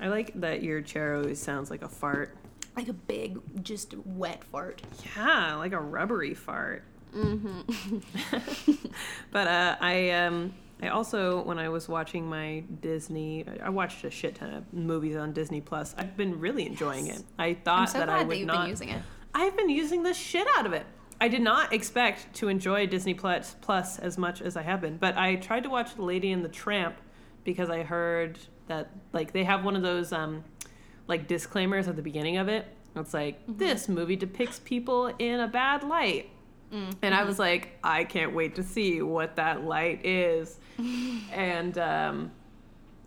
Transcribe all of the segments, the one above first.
I like that your chair always sounds like a fart. Like a big, just wet fart. Yeah, like a rubbery fart. Mm-hmm. but uh, I um I also when I was watching my Disney, I watched a shit ton of movies on Disney Plus. I've been really enjoying Yes. it. I thought so that I that would you've not. been using it. I've been using the shit out of it. I did not expect to enjoy Disney Plus Plus as much as I have been, but I tried to watch The Lady and the Tramp because I heard that like they have one of those um like disclaimers at the beginning of it. It's like Mm-hmm. this movie depicts people in a bad light. Mm-hmm. And I was like, I can't wait to see what that light is. and um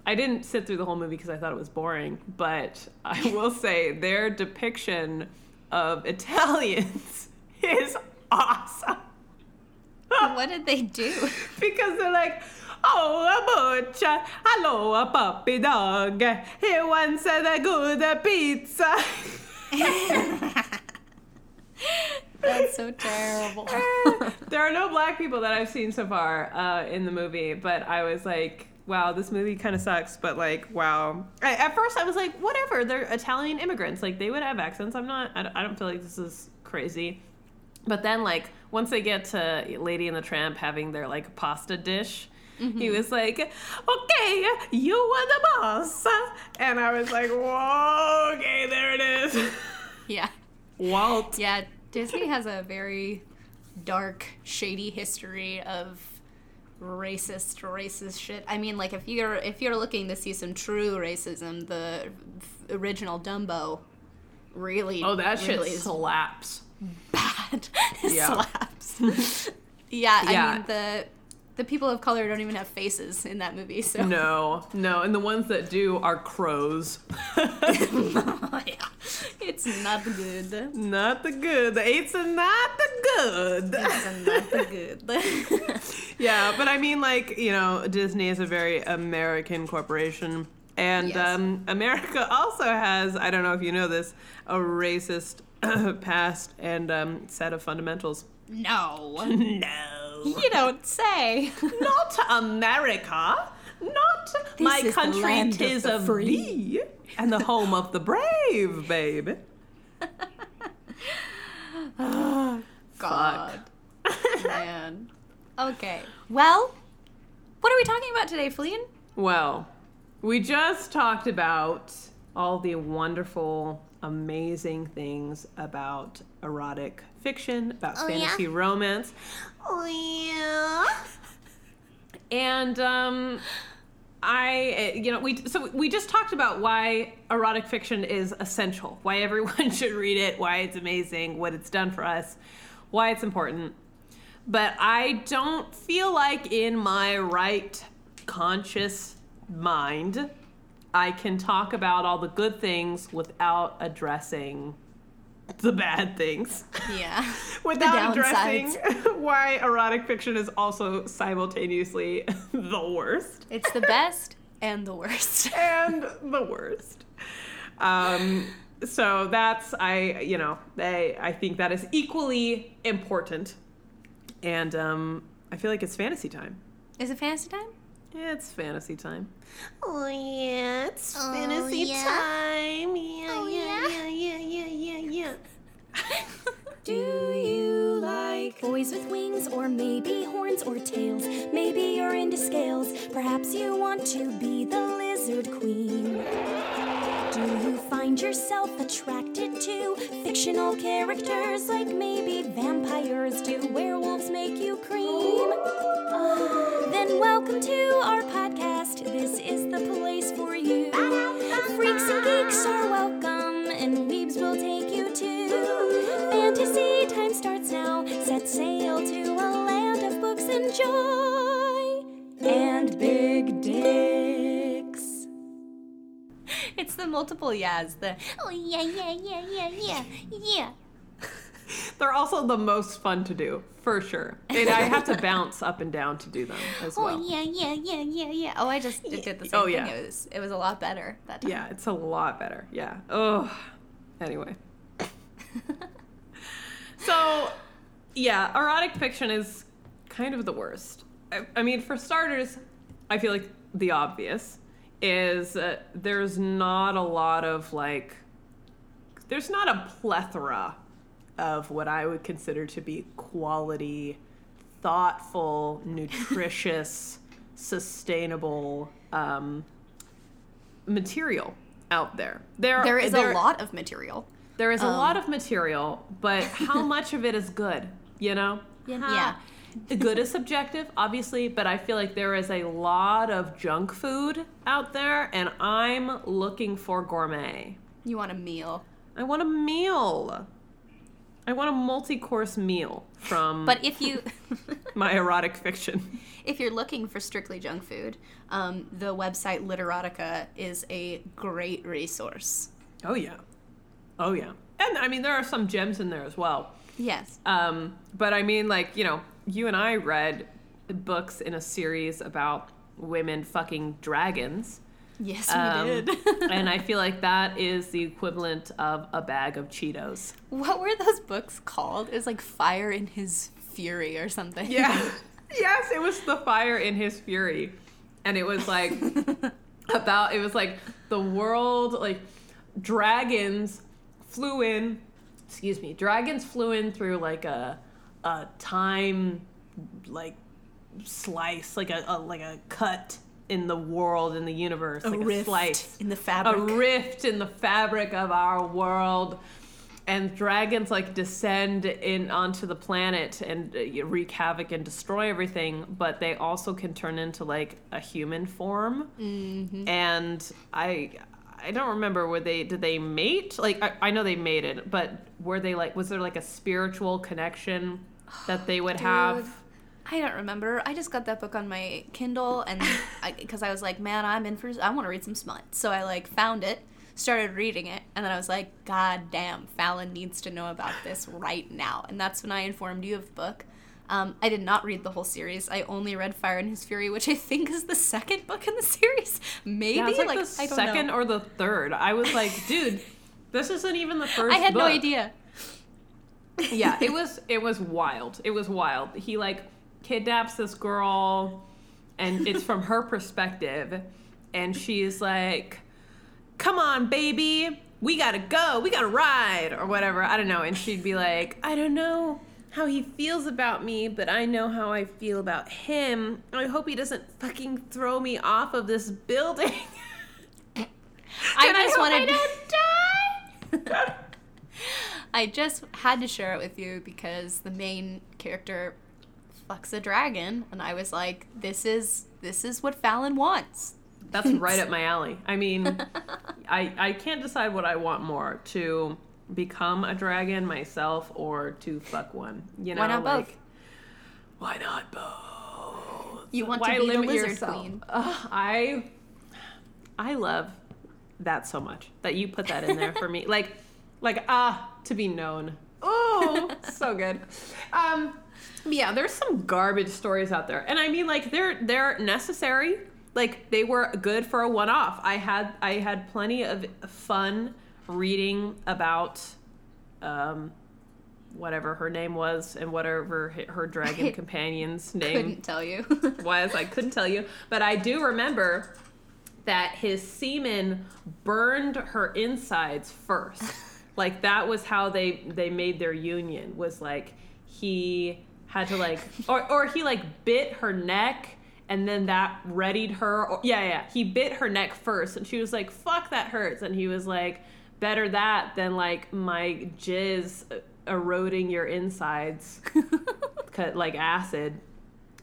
I didn't sit through the whole movie because I thought it was boring, but I will say their depiction of Italians is awesome. what did they do? because they're like, oh, a butcher, hello, a puppy dog, he wants a good pizza. That's so terrible. there are no black people that I've seen so far uh, in the movie, but I was like, wow, this movie kind of sucks. But like, wow. I, at first, I was like, whatever. They're Italian immigrants. Like, they would have accents. I'm not. I, don't- I don't feel like this is crazy. But then, like, once they get to Lady and the Tramp having their like pasta dish. Mm-hmm. He was like, "Okay, you are the boss," and I was like, "Whoa, okay, there it is." yeah. Walt. Yeah, Disney has a very dark, shady history of racist, racist shit. I mean, like if you're if you're looking to see some true racism, the original Dumbo really Oh, that shit really slaps. bad. Yeah. slaps. yeah, Yeah. I mean the the people of color don't even have faces in that movie, so No, no, and the ones that do are crows. yeah, it's not the good. not the good. The eights are not the good. It's not the good. yeah, but I mean, like you know, Disney is a very American corporation, and Yes. um, America also has I don't know if you know this a racist past and um, set of fundamentals. No, No, you don't say. not America. Not my is the country, of tis of free. thee, and the home of the brave, baby. God. Man. Okay. Well, what are we talking about today, Fleein? Well, we just talked about all the wonderful, amazing things about erotic fiction, about Oh, yeah? fantasy romance. Oh, yeah. And, um, I, you know, we so we just talked about why erotic fiction is essential, why everyone should read it, why it's amazing, what it's done for us, why it's important. But I don't feel like in my right conscious mind I can talk about all the good things without addressing the bad things. Yeah. Without addressing why erotic fiction is also simultaneously the worst It's the best and the worst. and the worst. Um, so that's I you know I I think that is equally important, and um, I feel like it's fantasy time. Is it fantasy time? Yeah, it's fantasy time. Oh yeah, it's Oh, fantasy yeah? time. Yeah, Oh, yeah, yeah? yeah, yeah, yeah, yeah, yeah. Do you like boys with wings or maybe horns or tails? Maybe you're into scales. Perhaps you want to be the lizard queen. Find yourself attracted to fictional characters like maybe vampires? Do werewolves make you cream? Ah, then welcome to our podcast. This is the place for you. Freaks and geeks are welcome, and weebs will take you to fantasy time starts now. Set sail to a land of books and joy and big dicks. It's the multiple yeahs. The Oh yeah, yeah, yeah, yeah, yeah, yeah. They're also the most fun to do for sure. And I have to bounce up and down to do them as oh, well. Oh yeah, yeah, yeah, yeah, yeah. oh, I just did the oh, same Oh, thing. yeah. It was it was a lot better that time. Yeah, it's a lot better. Yeah. Oh. Anyway. so, yeah, erotic fiction is kind of the worst. I, I mean, for starters, I feel like the obvious is uh, there's not a lot of like there's not a plethora of what I would consider to be quality, thoughtful, nutritious, sustainable um, material out there. There, There is there- a lot of material. There is a Um, lot of material, but how much of it is good? You know? Yeah. Good is subjective, obviously, but I feel like there is a lot of junk food out there, and I'm looking for gourmet. You want a meal. I want a meal. I want a multi-course meal from But if you my erotic fiction. if you're looking for strictly junk food, um, the website Literotica is a great resource. Oh yeah, oh yeah, and I mean there are some gems in there as well. Yes. Um, but I mean, like you know, you and I read books in a series about women fucking dragons. Yes, we Um, did. and I feel like that is the equivalent of a bag of Cheetos. what were those books called? It was like Fire in His Fury or something. Yeah. yes, it was the fire in his fury. And it was like about it was like the world like dragons flew in excuse me, dragons flew in through like a a time like slice, like a, a like a cut in the world in the universe, A like rift a slice. in the fabric, a rift in the fabric of our world. And dragons like descend in onto the planet and uh, wreak havoc and destroy everything but they also can turn into like a human form. Mm-hmm. and i i don't remember were they did they mate? Like I, I know they mated but were they like was there like a spiritual connection that they would Dude. have I don't remember. I just got that book on my Kindle, and because I, was like, man, I'm in for. I want to read some smut. So I like found it, started reading it, and then I was like, God damn, Fallon needs to know about this right now. And that's when I informed you of the book. Um, I did not read the whole series. I only read Fire in His Fury, which I think is the second book in the series. Maybe yeah, like, like, the I second know. or the third i was like dude this isn't even the first I had no idea. Yeah it was it was wild. It was wild. He like kidnaps this girl and it's from her perspective and she's like come on baby we gotta go we gotta ride or whatever. I don't know. And she'd be like i don't know how he feels about me but i know how i feel about him. I hope he doesn't fucking throw me off of this building. I And just wanted. I don't die I just had to share it with you because the main character fucks a dragon, and I was like, "This is this is what Fallon wants." That's right up my alley. I mean, I I can't decide what I want more to become a dragon myself or to fuck one. You know, Why not both? Why not both? You want Why to be the limit lizard yourself? queen. Ugh, I I love that so much that you put that in there for me. Like like ah to be known. Oh, so good. Um yeah, there's some garbage stories out there. And I mean like they're they're necessary. Like they were good for a one-off. I had I had plenty of fun reading about um whatever her name was and whatever her dragon companion's name Couldn't tell you. was. I couldn't tell you, but I do remember that his semen burned her insides first. Like that was how they they made their union. Was like he had to like or or he like bit her neck and then that readied her or, yeah yeah he bit her neck first and she was like fuck that hurts and he was like better that than like my jizz eroding your insides cut like acid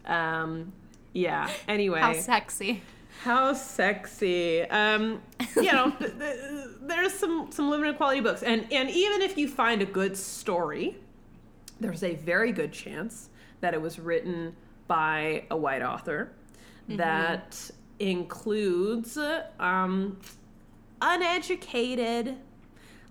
um yeah anyway How sexy. How sexy. Um, you know, th- th- there's some some limited quality books, and and even if you find a good story, there's a very good chance that it was written by a white author that includes um, uneducated,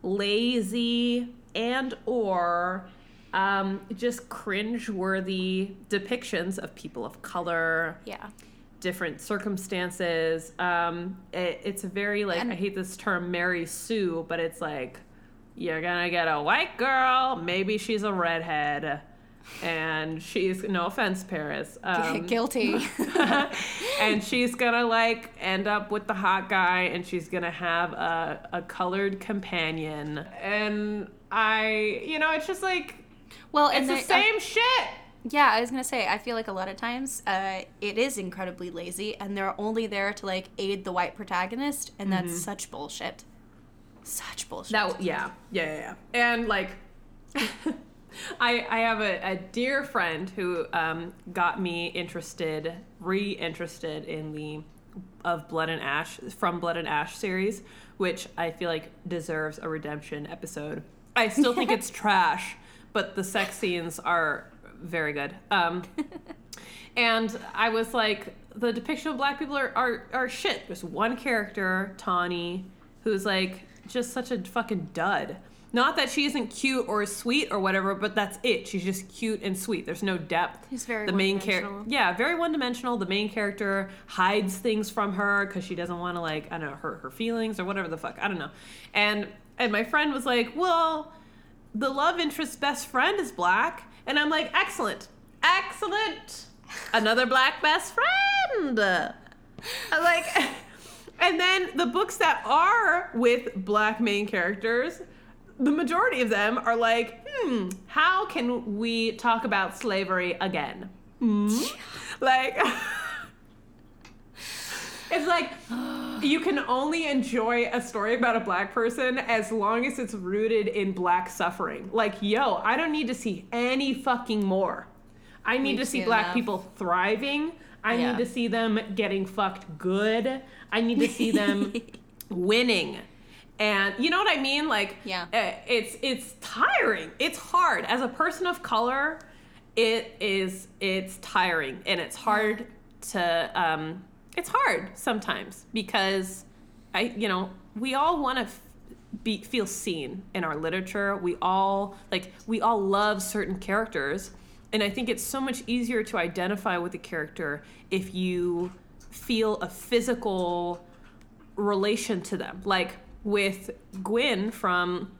lazy, and or um, just cringeworthy depictions of people of color, Yeah. Different circumstances. Um, it, it's a very like And- I hate this term Mary Sue, but it's like you're gonna get a white girl, maybe she's a redhead, and she's no offense, Paris. Um, Guilty. and she's gonna like end up with the hot guy and she's gonna have a, a colored companion and i you know it's just like well, it's the same shit Yeah, I was gonna say, I feel like a lot of times uh, it is incredibly lazy, and they're only there to like aid the white protagonist, and that's such bullshit. Such bullshit. that yeah yeah yeah, yeah. and like I, I have a, a dear friend who um, got me interested, re-interested in the of Blood and Ash from Blood and Ash series, which I feel like deserves a redemption episode. I still think it's trash, but the sex scenes are very good. Um, and I was like, the depiction of black people are, are, are shit. There's one character, Tawny, who's like just such a fucking dud. Not that she isn't cute or sweet or whatever, but that's it. She's just cute and sweet. There's no depth. She's very the main character. Yeah, very one dimensional. The main character hides things from her because she doesn't want to like I don't know hurt her feelings or whatever the fuck. I don't know. And and my friend was like, well, the love interest's best friend is black, and I'm like, excellent, excellent, another black best friend. I'm like, and then the books that are with black main characters, the majority of them are like, hmm, how can we talk about slavery again? Hmm? Like, it's like you can only enjoy a story about a black person as long as it's rooted in black suffering. Like, yo, I don't need to see any fucking more. I need We've to see black enough. people thriving. I Yeah. need to see them getting fucked good. I need to see them winning. And you know what I mean? Like, Yeah. uh, it's it's tiring. It's hard as a person of color. It is it's tiring and it's hard to um, it's hard sometimes because I you know we all want to f- be feel seen in our literature. We all like we all love certain characters, and I think it's so much easier to identify with a character if you feel a physical relation to them. Like with Gwyn from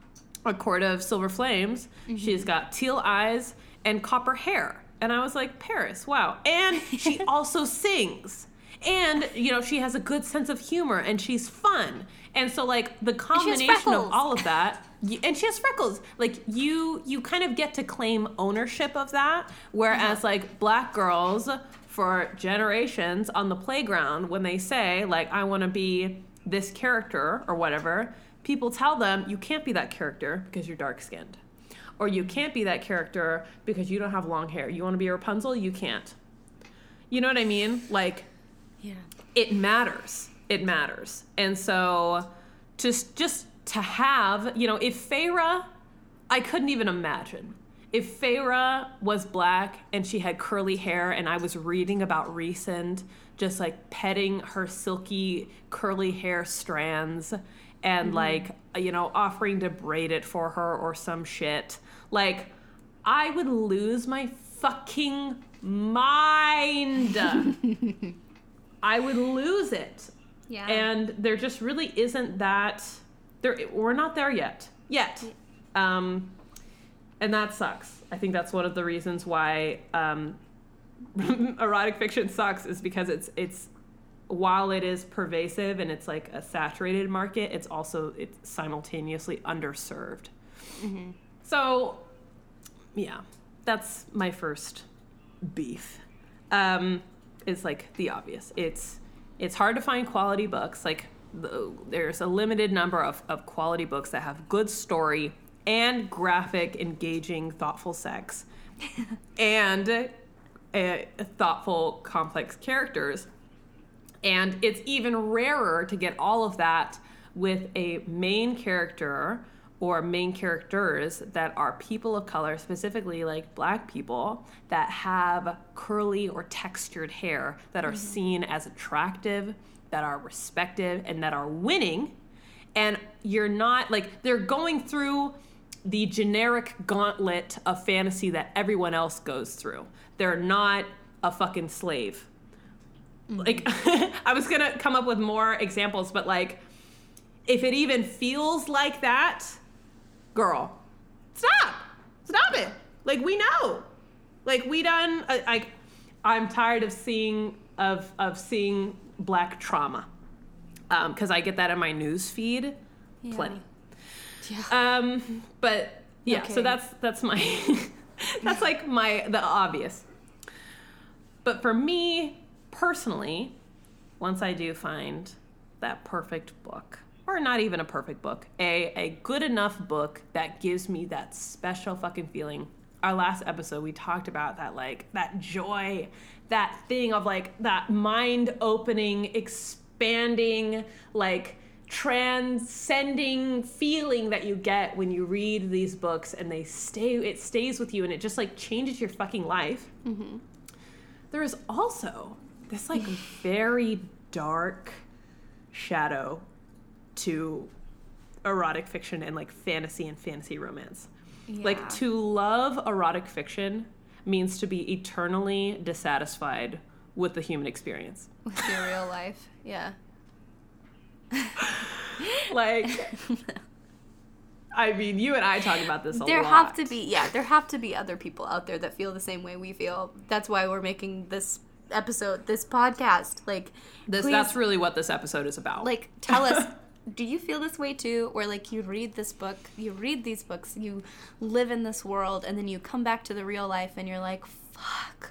A Court of Silver Flames, mm-hmm. she's got teal eyes and copper hair. And I was like, Paris, wow. And she also sings. And, you know, she has a good sense of humor and she's fun. And so, like, the combination of all of that, and she has freckles. Like, you you kind of get to claim ownership of that. Whereas, like, black girls for generations on the playground, when they say, like, I want to be this character or whatever, people tell them you can't be that character because you're dark skinned. Or you can't be that character because you don't have long hair. You want to be a Rapunzel? You can't. You know what I mean? Like, yeah. it matters. It matters. And so just just to have, you know, if Feyre, I couldn't even imagine. If Feyre was black and she had curly hair and I was reading about Rhysand just like petting her silky curly hair strands and mm-hmm. like, you know, offering to braid it for her or some shit. Like I would lose my fucking mind. I would lose it. Yeah. And there just really isn't that. There, we're not there yet. Yet. Um, and that sucks. I think that's one of the reasons why um, erotic fiction sucks is because it's it's while it is pervasive and it's like a saturated market, it's also it's simultaneously underserved. So, yeah, that's my first beef. Um, is like the obvious. It's it's hard to find quality books. Like the, there's a limited number of, of quality books that have good story and graphic, engaging, thoughtful sex, and uh, thoughtful, complex characters. And it's even rarer to get all of that with a main character or main characters that are people of color, specifically like black people, that have curly or textured hair that are mm-hmm. seen as attractive, that are respected, and that are winning. And you're not like, they're going through the generic gauntlet of fantasy that everyone else goes through. They're not a fucking slave mm-hmm. like I was gonna come up with more examples, but like if it even feels like that, girl, stop, stop it. Like we know, Like we done uh, like I'm tired of seeing of of seeing black trauma. Um, cuz I get that in my news feed plenty. Yeah. Um, but yeah, so that's that's my that's like my the obvious. But for me personally, once I do find that perfect book, or not even a perfect book, a a good enough book that gives me that special fucking feeling. Our last episode we talked about that like that joy, that thing of like that mind-opening, expanding like transcending feeling that you get when you read these books and they stay it stays with you and it just like changes your fucking life mm-hmm. there is also this like very dark shadow to erotic fiction and like fantasy and fantasy romance Yeah. like to love erotic fiction means to be eternally dissatisfied with the human experience With your real life. Yeah. like i mean you and i talk about this a lot. there lot have to be yeah there have to be other people out there that feel the same way we feel that's why we're making this episode this podcast like this please, that's really what this episode is about like tell us do you feel this way too? Where like you read this book you read these books you live in this world and then you come back to the real life and you're like fuck.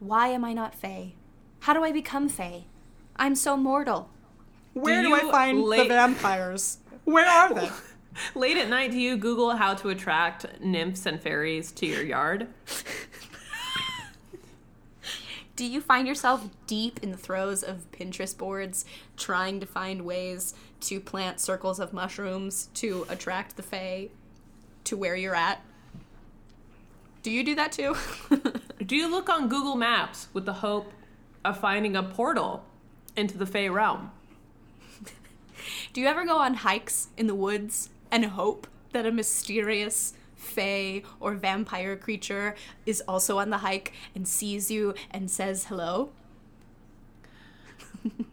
Why am i not fey how do i become fey i'm so mortal. Where Do do, I find late- the vampires? Where are they? late at night do you google how to attract nymphs and fairies to your yard? Do you find yourself deep in the throes of Pinterest boards trying to find ways to plant circles of mushrooms to attract the fae to where you're at? Do you do that too? do you look on google maps with the hope of finding a portal into the fey realm do you ever go on hikes in the woods and hope that a mysterious fae or vampire creature is also on the hike and sees you and says hello?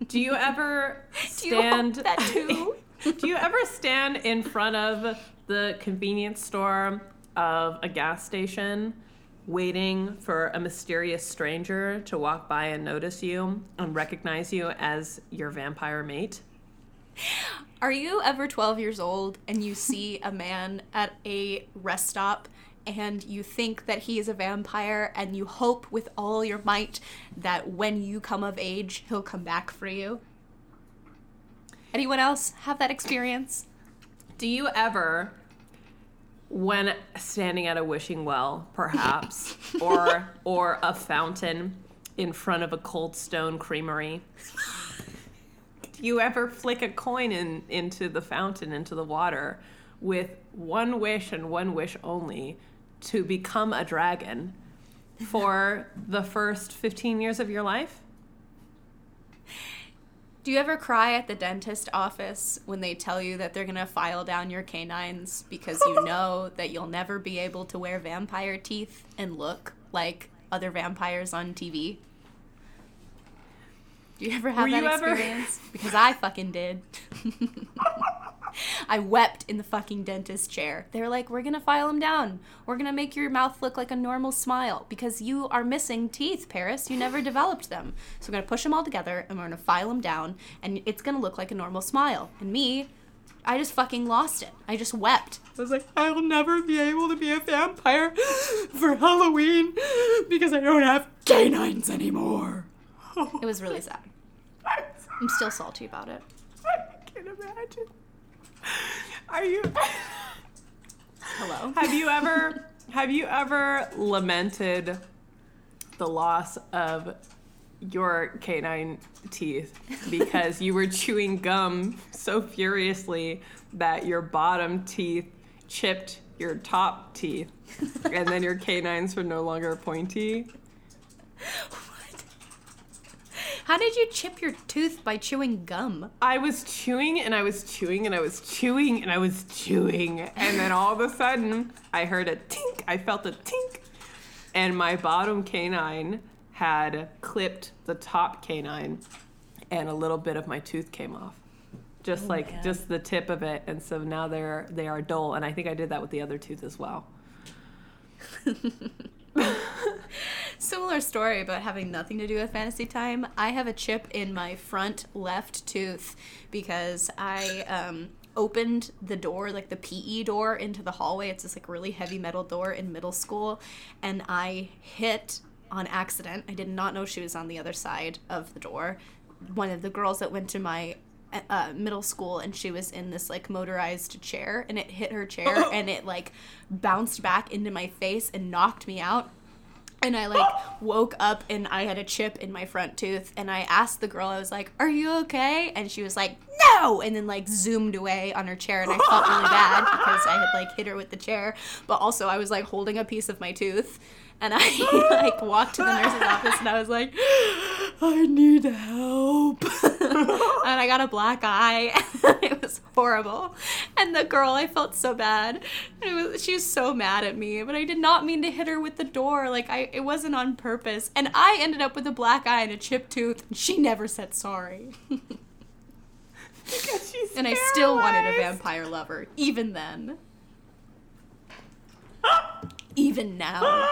Do you ever Do you stand that too? do you ever stand in front of the convenience store of a gas station waiting for a mysterious stranger to walk by and notice you and recognize you as your vampire mate Are you ever 12 years old and you see a man at a rest stop and you think that he is a vampire and you hope with all your might that when you come of age, he'll come back for you? Anyone else have that experience? Do you ever, when standing at a wishing well, perhaps, or or a fountain in front of a cold stone creamery, do you ever flick a coin in into the fountain, into the water, with one wish and one wish only, to become a dragon for the first fifteen years of your life? Do you ever cry at the dentist office when they tell you that they're gonna file down your canines because you know that you'll never be able to wear vampire teeth and look like other vampires on TV? Do you ever have Were that you ever- experience? Because I fucking did. I wept in the fucking dentist chair. They're like, we're gonna file them down. We're gonna make your mouth look like a normal smile because you are missing teeth, Paris. You never developed them. So we're gonna push them all together and we're gonna file them down and it's gonna look like a normal smile. And me, I just fucking lost it. I just wept. I was like, I'll never be able to be a vampire for Halloween because I don't have canines anymore. It was really sad. I'm still salty about it. I can't imagine. Are you? Hello. Have you ever have you ever lamented the loss of your canine teeth because you were chewing gum so furiously that your bottom teeth chipped your top teeth and then your canines were no longer pointy? How did you chip your tooth by chewing gum? I was chewing and I was chewing and I was chewing and I was chewing. And then all of a sudden, I heard a tink. I felt a tink. And my bottom canine had clipped the top canine and a little bit of my tooth came off. Just oh like just the tip of it. And so now they're they are dull and I think I did that with the other tooth as well. Similar story about having nothing to do with fantasy time. I have a chip in my front left tooth because I um, opened the door, like the PE door into the hallway. It's this like really heavy metal door in middle school, and I hit on accident. I did not know she was on the other side of the door. One of the girls that went to my uh, middle school and she was in this like motorized chair and it hit her chair and it like bounced back into my face and knocked me out. And I like woke up and I had a chip in my front tooth and I asked the girl I was like are you okay? And she was like no! And then like zoomed away on her chair and I felt really bad because I had like hit her with the chair. But also I was like holding a piece of my tooth and I like walked to the nurse's office and I was like, I need help. and I got a black eye. it was horrible. And the girl, I felt so bad. It was, she was so mad at me, but I did not mean to hit her with the door. Like I, it wasn't on purpose. And I ended up with a black eye and a chipped tooth. And she never said sorry. Because she's and I still wanted a vampire lover, even then. even now.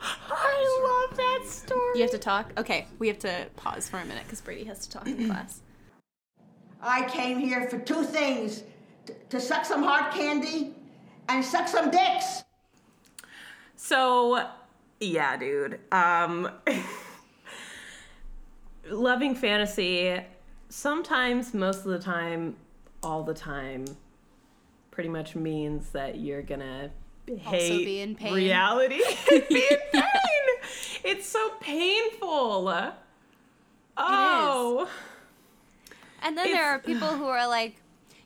I love that story. You have to talk? Okay, we have to pause for a minute because Brady has to talk in class. I came here for two things t- to suck some hard candy and suck some dicks. So, yeah, dude. Um, loving fantasy, sometimes, most of the time, all the time, pretty much means that you're gonna hate be in pain. reality. be in pain. It's so painful. Oh. And then It's- there are people who are like,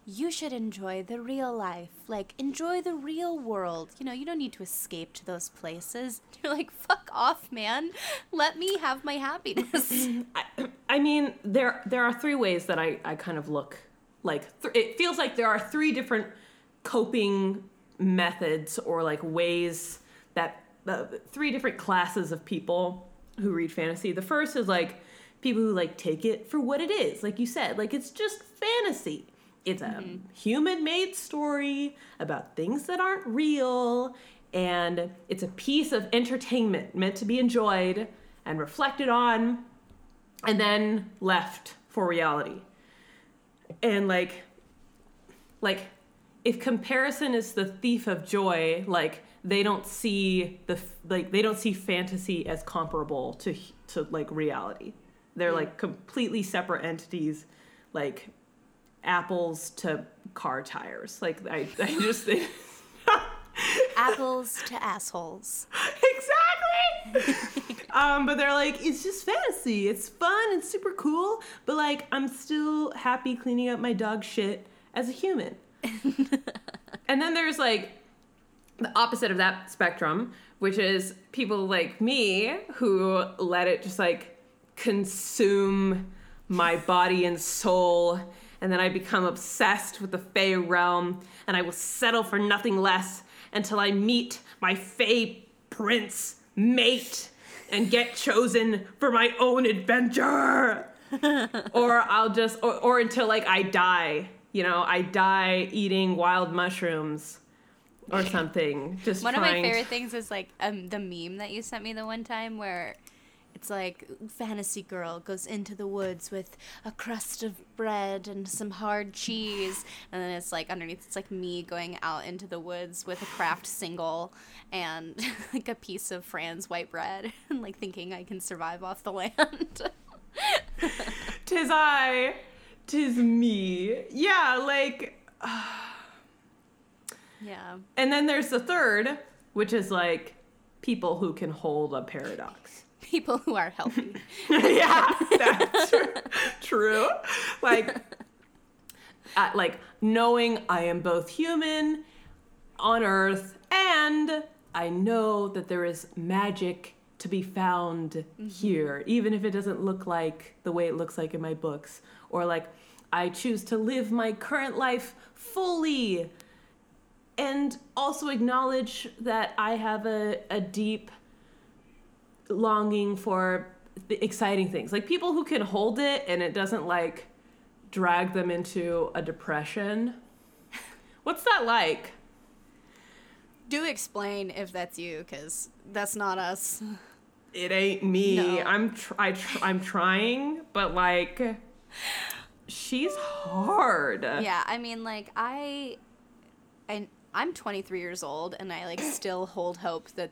you should enjoy the real life. Like, enjoy the real world. You know, you don't need to escape to those places. You're like, fuck off, man. Let me have my happiness. I, I mean, there there are three ways that I, I kind of look like. Th- it feels like there are three different coping methods or like ways that uh, three different classes of people who read fantasy. The first is like people who like take it for what it is, like you said, like it's just fantasy. It's a human made story about things that aren't real, and it's a piece of entertainment meant to be enjoyed and reflected on and then left for reality. And like like if comparison is the thief of joy, like they don't see the like they don't see fantasy as comparable to to like reality. They're like completely separate entities, like apples to car tires. Like I, I just think Apples to assholes. exactly. um, but they're like, it's just fantasy. It's fun. It's super cool. But like, I'm still happy cleaning up my dog shit as a human. and then there's like the opposite of that spectrum, which is people like me who let it just like consume my body and soul. And then I become obsessed with the Fey realm, and I will settle for nothing less until I meet my Fey prince mate and get chosen for my own adventure. or I'll just, or, or until like I die. You know, I die eating wild mushrooms or something. Just One of my to- favorite things is like um, the meme that you sent me the one time where it's like fantasy girl goes into the woods with a crust of bread and some hard cheese and then it's like underneath it's like me going out into the woods with a Kraft single and like a piece of Franz white bread and like thinking I can survive off the land. Tis I, tis me. Yeah, like, yeah. and then there's the third, which is like people who can hold a paradox. People who are healthy. yeah, that's true. true. Like, uh, like knowing I am both human on Earth and I know that there is magic to be found here, even if it doesn't look like the way it looks like in my books, or like I choose to live my current life fully and also acknowledge that I have a, a deep longing for the exciting things. Like people who can hold it and it doesn't like drag them into a depression. What's that like? Do explain if that's you, because that's not us. it ain't me. No. I'm tr- I tr- I'm trying, but like she's hard. Yeah, I mean, like I, and I'm 23 years old, and I like still hold hope that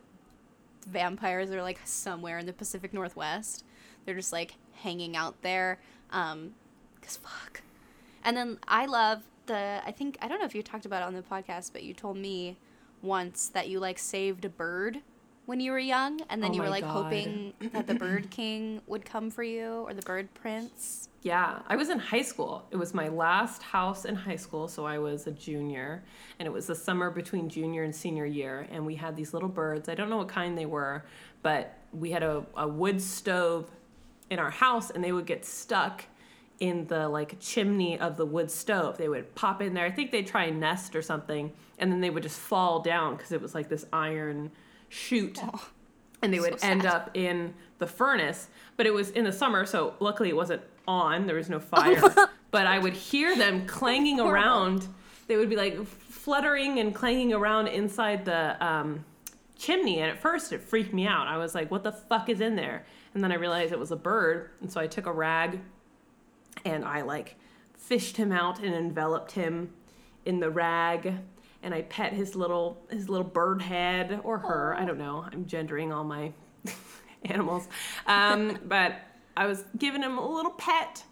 vampires are like somewhere in the Pacific Northwest. They're just like hanging out there, um, cause fuck. And then I love the. I think I don't know if you talked about it on the podcast, but you told me once that you like saved a bird when you were young, and then Oh you were like God. hoping that the bird king would come for you or the bird prince. Yeah, I was in high school. It was my last house in high school, so I was a junior, and it was the summer between junior and senior year, and we had these little birds. I don't know what kind they were, but we had a, a wood stove in our house, and they would get stuck in the like chimney of the wood stove. They would pop in there. I think they'd try and nest or something, and then they would just fall down because it was like this iron chute and they would So end up in the furnace. But it was in the summer, so luckily it wasn't on. There was no fire. but I would hear them clanging around. They would be like fluttering and clanging around inside the um, chimney. And at first, it freaked me out. I was like, "What the fuck is in there?" And then I realized it was a bird. And so I took a rag and I like fished him out and enveloped him in the rag and I pet his little his little bird head or her. I don't know. I'm gendering all my animals. Um, but I was giving him a little pet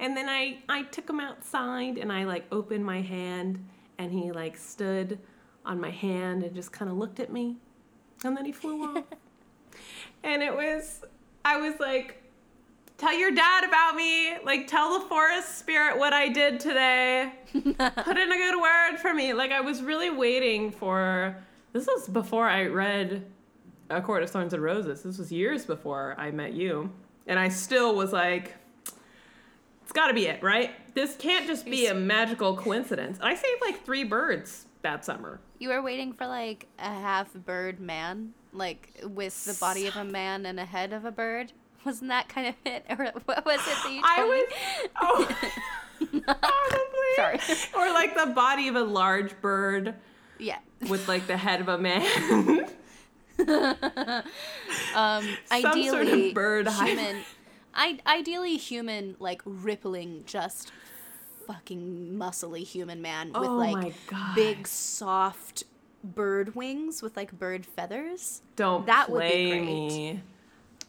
and then I I took him outside and I like opened my hand and he like stood on my hand and just kind of looked at me and then he flew off. And it was I was like tell your dad about me. Like, tell the forest spirit what I did today. Put in a good word for me. Like, I was really waiting for. This was before I read A Court of Thorns and Roses. This was years before I met you. And I still was like, it's gotta be it, right? This can't just be a magical coincidence. I saved like three birds that summer. You were waiting for like a half bird man, like with the body of a man and a head of a bird. Wasn't that kind of it, or what was it that you told I me? was. Oh, probably. Sorry. Or like the body of a large bird. Yeah. with like the head of a man. Um, Some ideally, sort of bird human. I, ideally, human like rippling, just fucking muscly human man with Oh like big soft bird wings with like bird feathers. Don't That would be play great. me.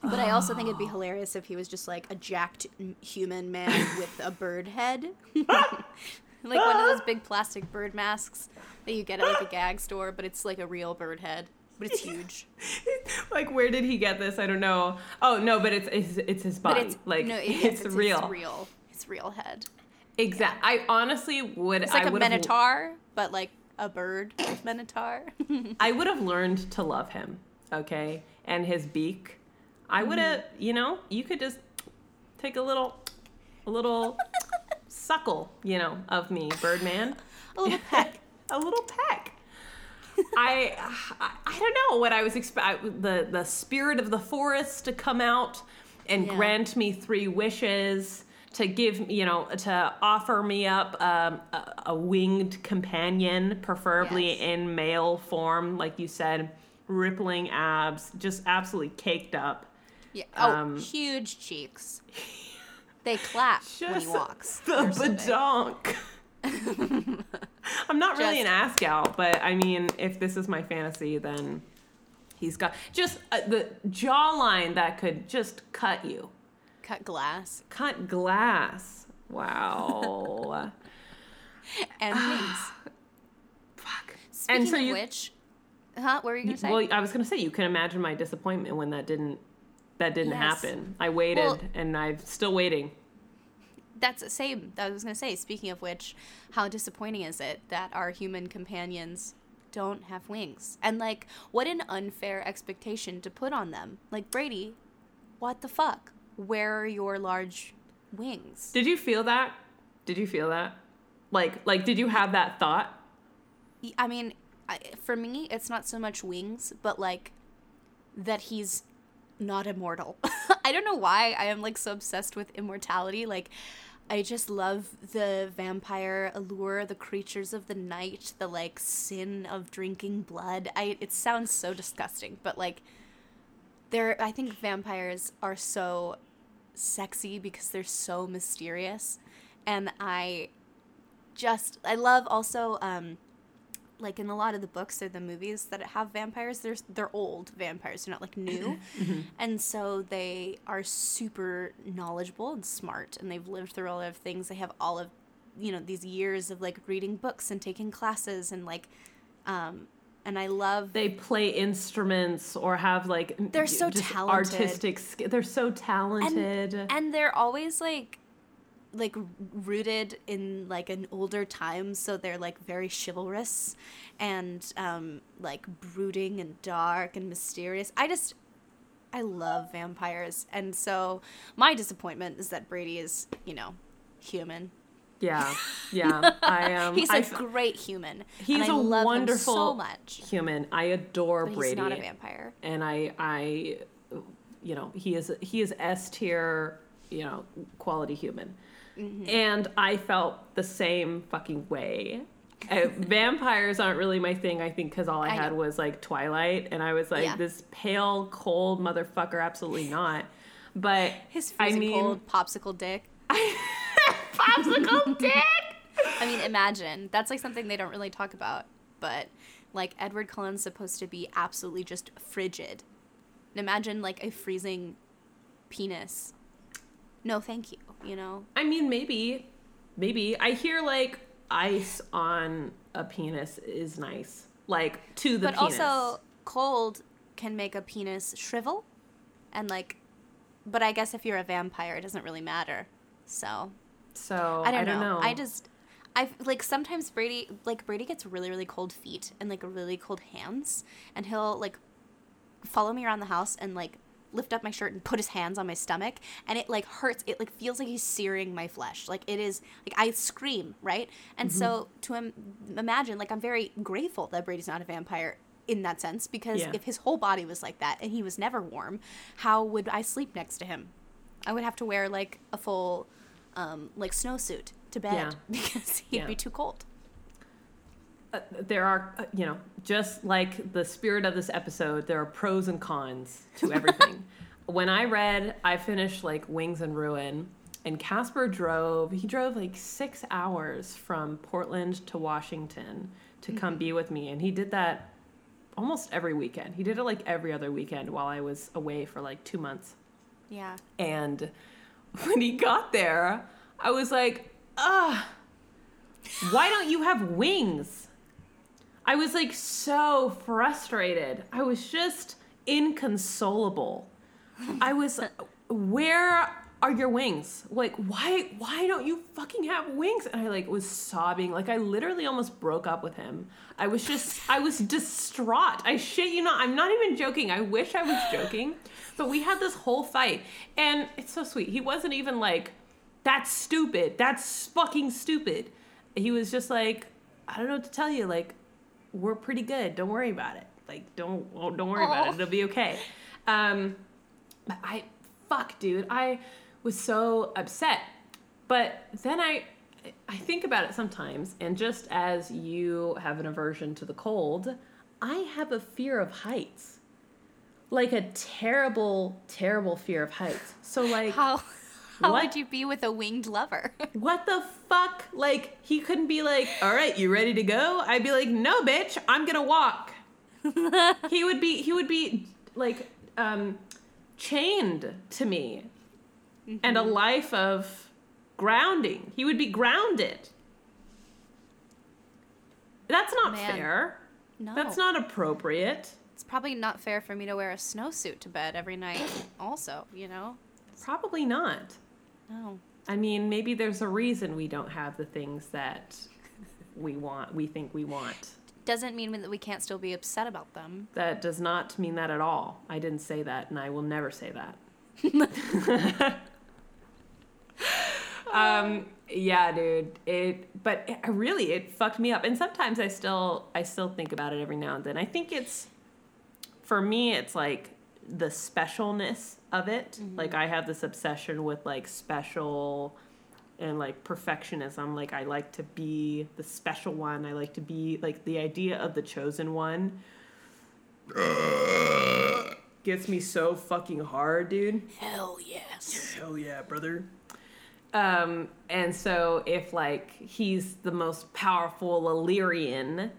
But I also think it'd be ah. hilarious if he was just like a jacked human man with a bird head. like one of those big plastic bird masks that you get at like a gag store, but it's like a real bird head. But it's huge. like where did he get this? I don't know. Oh no, but it's it's, it's his body. It's like no, it- it's, yes, real. It's real. It's real head. Exact. I honestly would. It's like I a minotaur, but like a bird minotaur. I would have learned to love him. Okay, and his beak. I would have. Mm-hmm. You know, you could just take a little, a little suckle. You know, of me, Birdman. a little peck. a little peck. I, I I don't know what I was expect the the spirit of the forest to come out and Yeah. grant me three wishes to give you know to offer me up um, a, a winged companion preferably Yes. in male form like you said rippling abs just absolutely caked up Yeah. Oh, Um, huge cheeks. They clap when he walks. the They're so big. badonk. I'm not really an Just- ass gal, but I mean, if this is my fantasy, then he's got just uh, the jawline that could just cut you, Cut glass cut glass. Wow. and wings. Fuck. Speaking and so of you, which, huh? What were you gonna say? well, I was gonna say you can imagine my disappointment when that didn't that didn't Yes. happen. I waited, Well- and I'm still waiting. That's the same. I was gonna say. Speaking of which, how disappointing is it that our human companions don't have wings? And like, what an unfair expectation to put on them. Like Brady, what the fuck? Where are your large wings? Did you feel that? Did you feel that? Like, like, did you have that thought? I mean, I, for me, it's not so much wings, but like that he's not immortal. I don't know why I am like so obsessed with immortality. Like, I just love the vampire allure, the creatures of the night, the like sin of drinking blood. I it sounds so disgusting, but like They're I think vampires are so sexy because they're so mysterious. And I just I love also um like in a lot of the books or the movies that have vampires, they're they're old vampires, they're not like new, and so they are super knowledgeable and smart, and they've lived through all of things. They have all of, you know, these years of like reading books and taking classes and like, um, and I love They play instruments or have like They're so talented. artistic. They're so talented. and they're always like like rooted in like an older time so they're like very chivalrous and um like brooding and dark and mysterious i just i love vampires and so my disappointment is that brady is you know human yeah, yeah. I am. he's I a f- great human he's and I a love wonderful him so much human. I adore but he's not a vampire and I, I, you know, he is he is S tier, you know, quality human, Mm-hmm. and I felt the same fucking way. Uh, vampires aren't really my thing. I think because all I, I had know. was like Twilight, and I was like Yeah. this pale, cold motherfucker. Absolutely not. But his I freezing mean, cold popsicle dick popsicle dick. I mean, imagine. That's like something they don't really talk about. But like Edward Cullen's supposed to be absolutely just frigid. And imagine like a freezing penis. No, thank you. You know? I mean, maybe, maybe. I hear like ice on a penis is nice, like to the penis. but penis. also, cold can make a penis shrivel. And like, but I guess if you're a vampire, it doesn't really matter. So so I don't, know. I just I like sometimes Brady like Brady gets really really cold feet and like really cold hands and he'll like follow me around the house and like lift up my shirt and put his hands on my stomach and it like hurts it like feels like he's searing my flesh like it is like i scream right and so to him imagine like i'm very grateful that brady's not a vampire in that sense because Yeah. if his whole body was like that and he was never warm how would i sleep next to him i would have to wear like a full um, like snowsuit to bed Yeah. because he'd Yeah. be too cold uh, there are, uh, you know, just like the spirit of this episode, there are pros and cons to everything. when I read, I finished like Wings and Ruin, and Casper drove, he drove like six hours from Portland to Washington to come be with me. And he did that almost every weekend. He did it like every other weekend while I was away for like two months. yeah And when he got there, I was like, ah, why don't you have wings? I was like so frustrated. I was just inconsolable. I was, where are your wings? Like, why, why don't you fucking have wings? And I like was sobbing. Like, I literally almost broke up with him. I was just, I was distraught. I shit you not. I'm not even joking. I wish I was joking. But we had this whole fight. And it's so sweet. He wasn't even like, that's stupid. That's fucking stupid. He was just like, I don't know what to tell you. Like, we're pretty good. Don't worry about it. Like, don't oh, don't worry about it. It'll be okay. Um, but I, fuck, dude. I was so upset. But then I, I think about it sometimes, and just as you have an aversion to the cold, I have a fear of heights. Like a terrible, terrible fear of heights. So like how how What? would you be with a winged lover what the fuck? Like, he couldn't be like, all right, you ready to go? I'd be like, no, bitch, I'm gonna walk. he would be, he would be like, um, chained to me and a life of grounding. He would be grounded. That's not Man. fair. no That's not appropriate. it's probably not fair for me to wear a snowsuit to bed every night also you know Probably not. No I mean, maybe there's a reason we don't have the things that we want, we think we want. doesn't mean that we can't still be upset about them That does not mean that at all. I didn't say that, and I will never say that. um, yeah, dude. It, but it, really, it fucked me up. And sometimes I still, I still think about it every now and then. I think it's, for me, it's like the specialness of it. Like I have this obsession with like special and like perfectionism. Like I like to be the special one. I like to be like the idea of the chosen one gets me so fucking hard, dude. Hell yes. Hell yeah, brother. Um, and so if like he's the most powerful Illyrian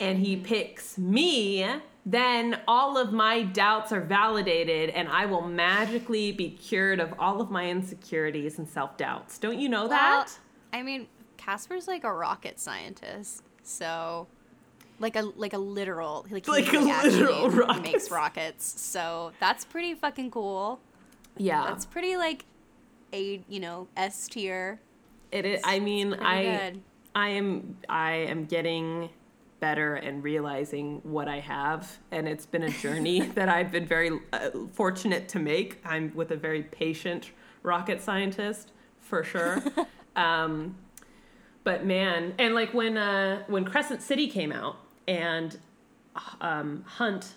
and he picks me, then all of my doubts are validated and I will magically be cured of all of my insecurities and self doubts. Don't you know Well, that? I mean, Casper's like a rocket scientist, so like a like a literal like, Like a literal rocket makes rockets. So that's pretty fucking cool. yeah. That's pretty like a you know S tier. It is. I mean, I, good. I am, I am getting better and realizing what I have, and it's been a journey that I've been very uh, fortunate to make. I'm with a very patient rocket scientist, for sure. um, but man, and like when uh, when Crescent City came out, and um, Hunt,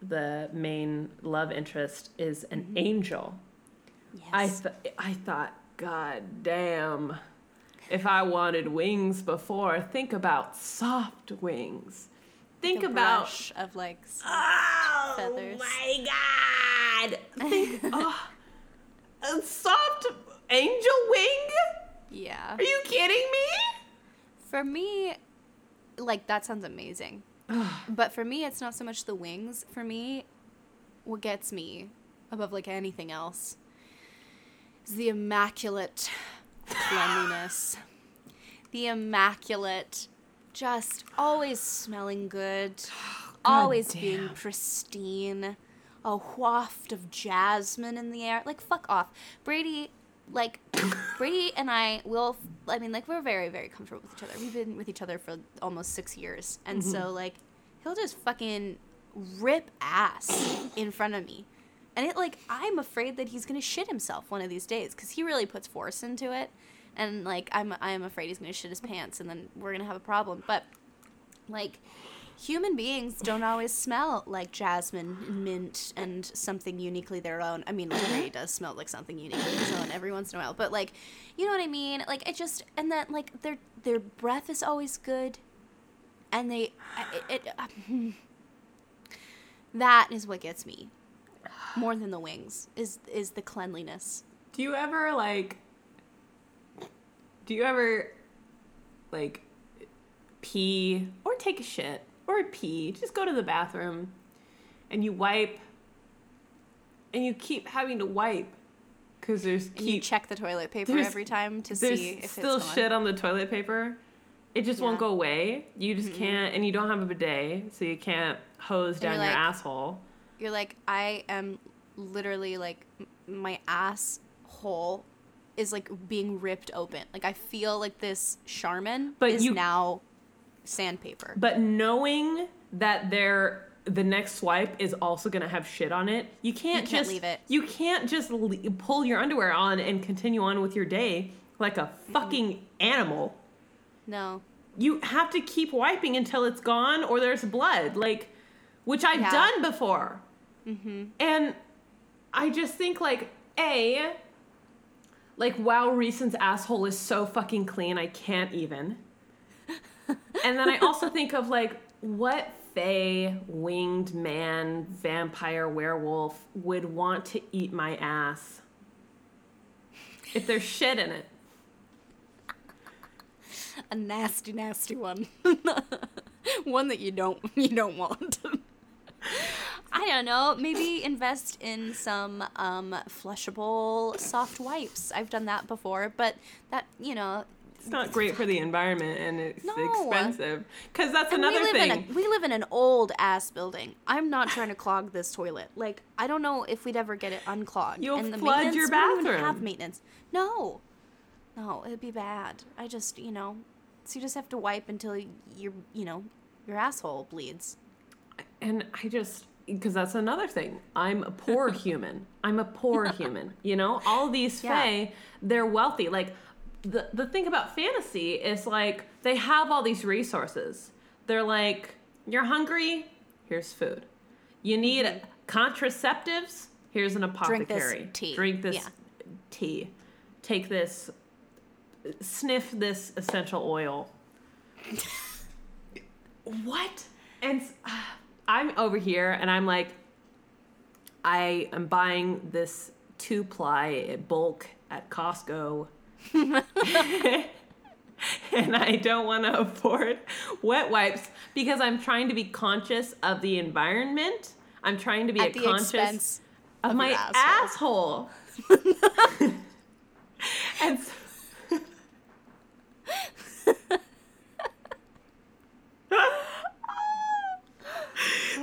the main love interest, is an angel. Yes. I th- I thought, God damn, if I wanted wings before, think about soft wings. Think a about of like oh feathers. my God, think oh, a soft angel wing. yeah. Are you kidding me? For me, like that sounds amazing. but for me, it's not so much the wings. For me, what gets me above like anything else is the immaculate cleanliness. The immaculate, just always smelling good, always being pristine, a waft of jasmine in the air. Like, fuck off. Brady, like, Brady and I will, I mean, like, we're very, very comfortable with each other. We've been with each other for almost six years. And mm-hmm. so, like, he'll just fucking rip ass in front of me. And it, like, I'm afraid that he's gonna shit himself one of these days because he really puts force into it. And, like, I'm, I'm afraid he's gonna shit his pants and then we're gonna have a problem. But, like, human beings don't always smell like jasmine and mint and something uniquely their own. I mean, Ray does smell like something uniquely his own every once in a while, but like, you know what I mean? Like, it just and then like their their breath is always good, and they it. it um, that is what gets me more than the wings is is the cleanliness. Do you ever like? Do you ever like pee or take a shit or pee? Just go to the bathroom and you wipe, and you keep having to wipe because there's And you check the toilet paper every time to see if still it's shit on the toilet paper. It just won't go away. You just can't, and you don't have a bidet, so you can't hose down your like- asshole. You're like, I am literally like, my asshole is like being ripped open. Like, I feel like this Charmin But is you- now sandpaper. But knowing that there the next swipe is also going to have shit on it, you can't You can't just leave it. You can't just le- pull your underwear on and continue on with your day like a fucking animal. no. You have to keep wiping until it's gone or there's blood, like which I've Yeah. done before. Mm-hmm. And I just think like a like wow Rhysand's asshole is so fucking clean I can't even. and then I also think of like what fey winged man vampire werewolf would want to eat my ass if there's shit in it. A nasty, nasty one. one that you don't you don't want. I don't know. Maybe invest in some um, flushable soft wipes. I've done that before, but that you know, It's not great for the environment and it's No. expensive. Cuz that's And another we live thing. In a, we live in an old ass building. I'm not trying to clog this toilet. Like I don't know if we'd ever get it unclogged. You'll and the flood your we don't bathroom. have maintenance. No, no, it'd be bad. I just you know, so you just have to wipe until your you know your asshole bleeds. and I just because that's another thing. I'm a poor human. I'm a poor human. You know, all these Yeah. fae, they're wealthy. Like the the thing about fantasy is like they have all these resources. They're like, you're hungry, here's food. You need contraceptives, here's an Mm-hmm. Drink this apothecary. tea. Drink this Yeah. tea. Take this sniff this essential oil. what? And s- I'm over here and I'm like, I am buying this two ply bulk at Costco. and I don't want to afford wet wipes because I'm trying to be conscious of the environment. I'm trying to be At a the conscious of, of my your asshole. and so,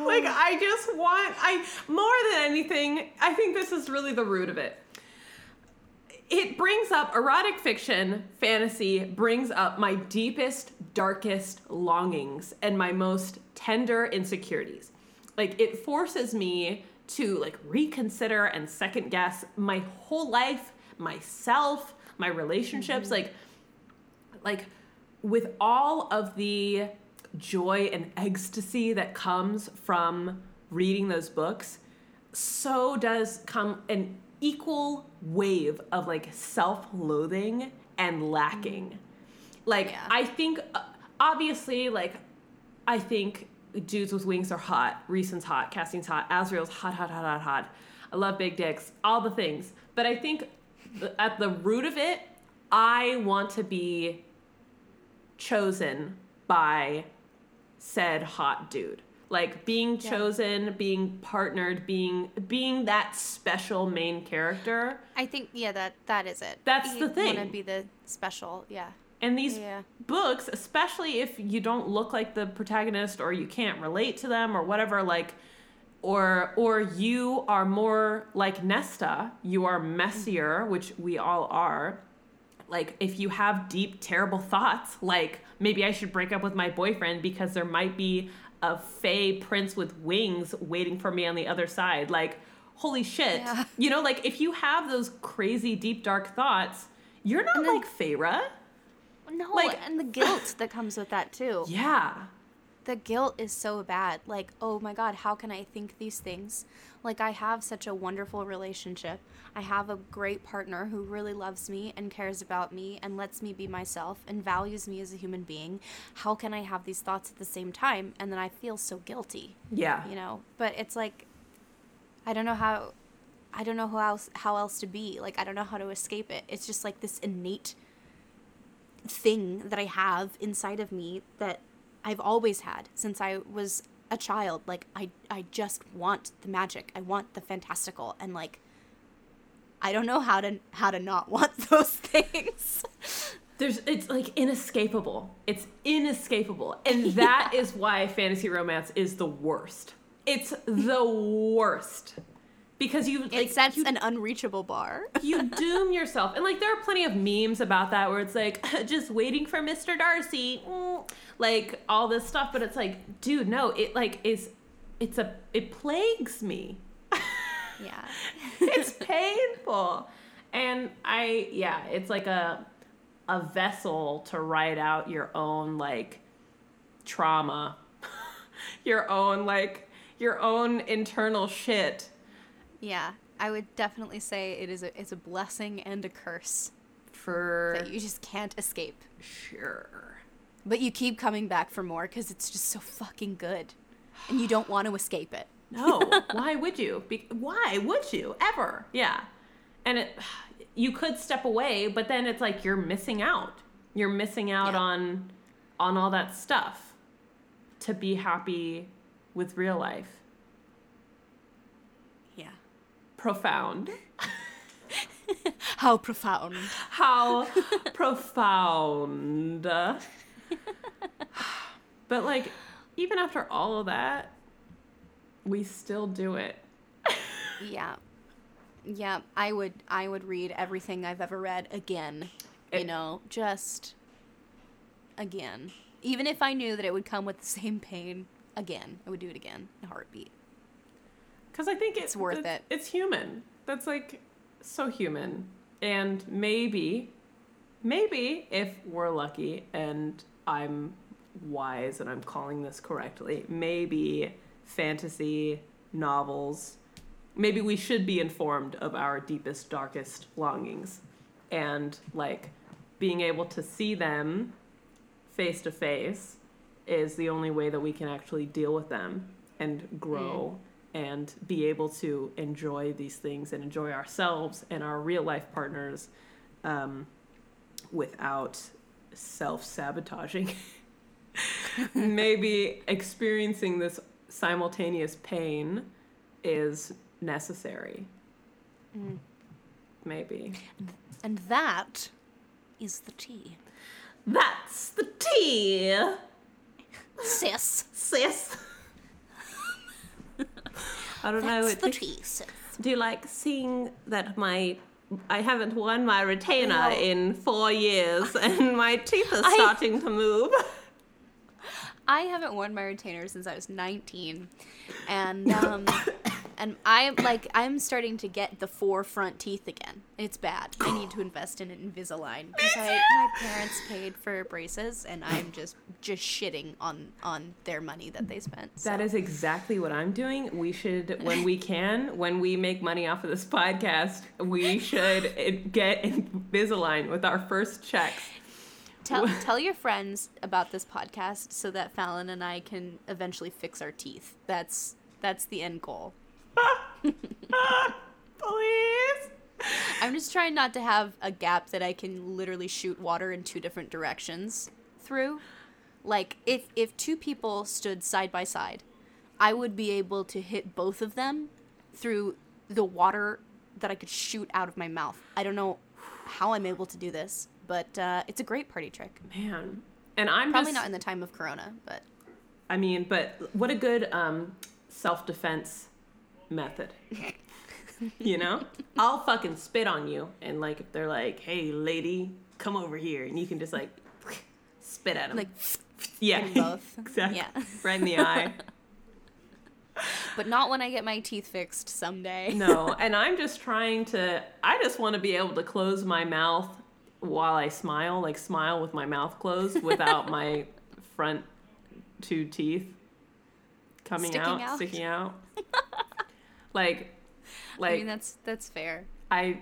like I just want I more than anything, I think this is really the root of it. It brings up erotic fiction, fantasy brings up my deepest, darkest longings and my most tender insecurities. Like it forces me to like reconsider and second guess my whole life, myself, my relationships, mm-hmm. like like with all of the joy and ecstasy that comes from reading those books, so does come an equal wave of like self-loathing and lacking. Like Yeah. I think uh, obviously like I think dudes with wings are hot. Rhysand's hot. Cassian's hot. Azriel's hot, hot, hot, hot, hot. I love big dicks. All the things. But I think at the root of it, I want to be chosen by said hot dude. Like being chosen, being partnered, being being that special main character. I think yeah, that that is it. That's you the thing. Want to be the special, yeah. And these Yeah. books, especially if you don't look like the protagonist or you can't relate to them or whatever, like or or you are more like Nesta, you are messier, mm-hmm. which we all are. Like if you have deep terrible thoughts, like maybe I should break up with my boyfriend because there might be a fey prince with wings waiting for me on the other side. Like holy shit. Yeah. You know, like if you have those crazy deep dark thoughts, you're not like Feyre. No, Like- and the guilt that comes with that too. Yeah. The guilt is so bad. Like, oh my god, how can I think these things? Like I have such a wonderful relationship. I have a great partner who really loves me and cares about me and lets me be myself and values me as a human being. How can I have these thoughts at the same time and then I feel so guilty? Yeah. you know but it's like i don't know how i don't know how else how else to be like i don't know how to escape it it's just like this innate thing that i have inside of me that i've always had since i was a child like i i just want the magic i want the fantastical and like i don't know how to how to not want those things There's it's like inescapable. It's inescapable. And that is why fantasy romance is the worst. It's the worst. Because you it like sets you, an unreachable bar you doom yourself. And like there are plenty of memes about that where it's like just waiting for Mr. Darcy. mm, Like all this stuff, but it's like, dude, no, it like is it's a it plagues me. yeah it's painful and i yeah it's like a a vessel to write out your own like trauma your own like your own internal shit yeah i would definitely say it is a it's a blessing and a curse for that you just can't escape. sure But you keep coming back for more because it's just so fucking good. And you don't want to escape it. no why would you Be- why would you ever yeah and it you could step away but then it's like you're missing out you're missing out Yeah. on on all that stuff to be happy with real life Yeah. Profound How profound. how profound but like even after all of that we still do it Yeah. Yeah, I would I would read everything I've ever read again. You know, just again. Even if I knew that it would come with the same pain again, I would do it again in a heartbeat. Because I think it's, worth it's- it. It's human. That's like so human. And maybe, maybe if we're lucky and I'm wise and I'm calling this correctly, maybe fantasy novels, maybe we should be informed of our deepest, darkest longings. And like being able to see them face to face is the only way that we can actually deal with them and grow mm. And be able to enjoy these things and enjoy ourselves and our real life partners um, without self sabotaging. Maybe experiencing this simultaneous pain is necessary. Maybe. And that is the tea. That's the tea, Sis. sis. I don't know. That's it the just- tea, sis. Do you like seeing that my I haven't worn my retainer No. in four years and my teeth are I- starting to move? I haven't worn my retainer since I was 19, and um, and I'm like I'm starting to get the four front teeth again. It's bad. I need to invest in Invisalign because I, my parents paid for braces, and I'm just just shitting on on their money that they spent. That so. is exactly what I'm doing. We should, when we can, when we make money off of this podcast, we should eh, get Invisalign with our first checks. Tell, tell your friends about this podcast so that Fallon and I can eventually fix our teeth. That's that's the end goal. Please. I'm just trying not to have a gap that I can literally shoot water in two different directions through. Like if if two people stood side by side, I would be able to hit both of them through the water that I could shoot out of my mouth. I don't know how I'm able to do this, but uh, it's a great party trick. Man. And I'm Probably just, not in the time of Corona, but I mean, but what a good um, self defense method. you know? I'll fucking spit on you. And, like, if they're like, hey, lady, come over here. And you can just, like, spit at them. like, yeah. both. exactly. Yeah. Right in the eye. but not when I get my teeth fixed someday. No. And I'm just trying to, I just want to be able to close my mouth while I smile, like, smile with my mouth closed without my front two teeth coming Sticking out, out? sticking out. Like, like I mean that's that's fair. I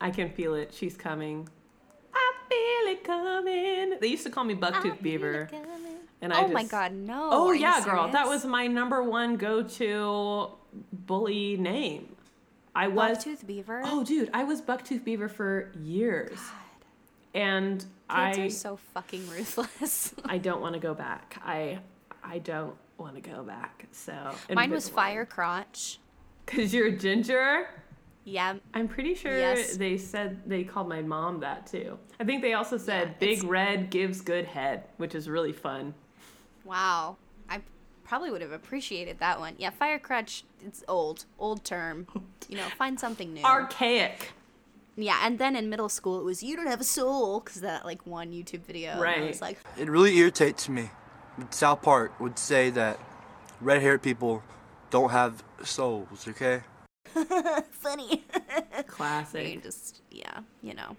I can feel it. She's coming. I feel it coming. They used to call me Bucktooth Beaver. And I oh my god, no. Oh Are yeah, girl. That was my number one go-to bully name. I was Bucktooth Beaver. Oh dude, I was Bucktooth Beaver for years. God. And Kids I are so fucking ruthless. I don't want to go back. I I don't want to go back. So Mine was Fire Crotch. Cuz you're ginger. Yeah, I'm pretty sure Yes. they said they called my mom that too. I think they also said Yeah, Big Red gives good head, which is really fun. wow. I probably would have appreciated that one. Yeah, Fire Crotch. It's old, old term. You know, find something new. Archaic. yeah, and then in middle school it was "You don't have a soul" because that like one YouTube video. and Right. was like, It really irritates me. South Park would say that red haired people don't have souls, okay? funny. You Classic. just yeah, you know.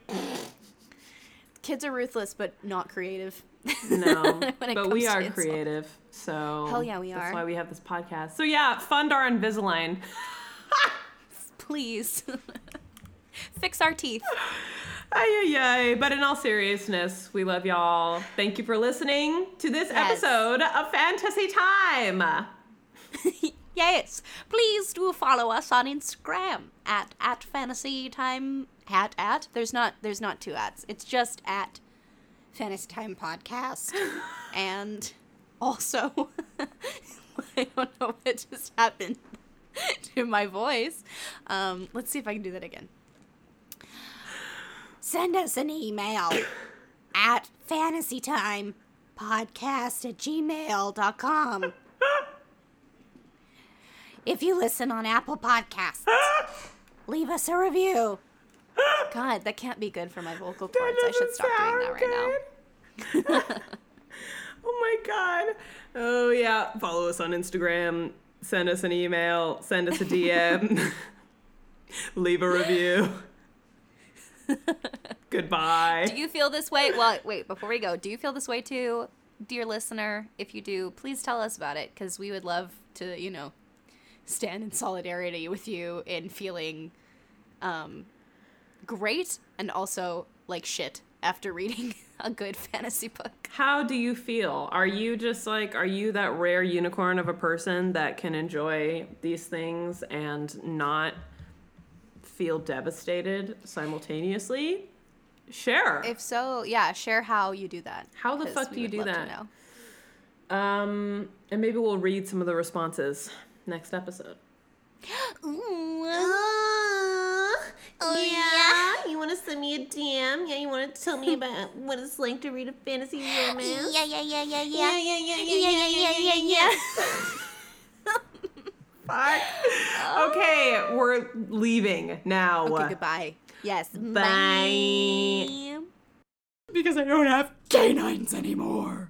Kids are ruthless, but not creative. No, but we are insult. creative. So Hell yeah, we That's are. why we have this podcast. So yeah, fund our Invisalign. Please fix our teeth. Ay, ay, ay. But in all seriousness, we love y'all. Thank you for listening to this Yes. episode of Fantasy Time. Yes, please do follow us on Instagram at at fantasy time at at. There's not there's not two ats. It's just at fantasy time podcast, and also I don't know what just happened to my voice. Um, let's see if I can do that again. Send us an email at fantasytimepodcast at gmail.com. If you listen on Apple Podcasts, leave us a review. God, that can't be good for my vocal cords. I should stop doing that right now. oh my god. Oh yeah. Follow us on Instagram. Send us an email. Send us a DM. Leave a review. Goodbye. Do you feel this way? Well, wait, before we go, do you feel this way too, dear listener? If you do, please tell us about it because we would love to, you know, stand in solidarity with you in feeling um, great and also like shit after reading a good fantasy book. How do you feel? Are you just like, are you that rare unicorn of a person that can enjoy these things and not feel devastated simultaneously? Share. If so, yeah, share how you do that. How the fuck do you do that? Um, and maybe we'll read some of the responses next episode. oh yeah. You want to send me a DM? Yeah, you want to tell me about what it's like to read a fantasy romance? Yeah, yeah, yeah, yeah, yeah. yeah, yeah, yeah, yeah, yeah, yeah, yeah, yeah. Fuck. Okay, we're leaving now. Okay, goodbye. Yes. Bye. Because I don't have canines anymore.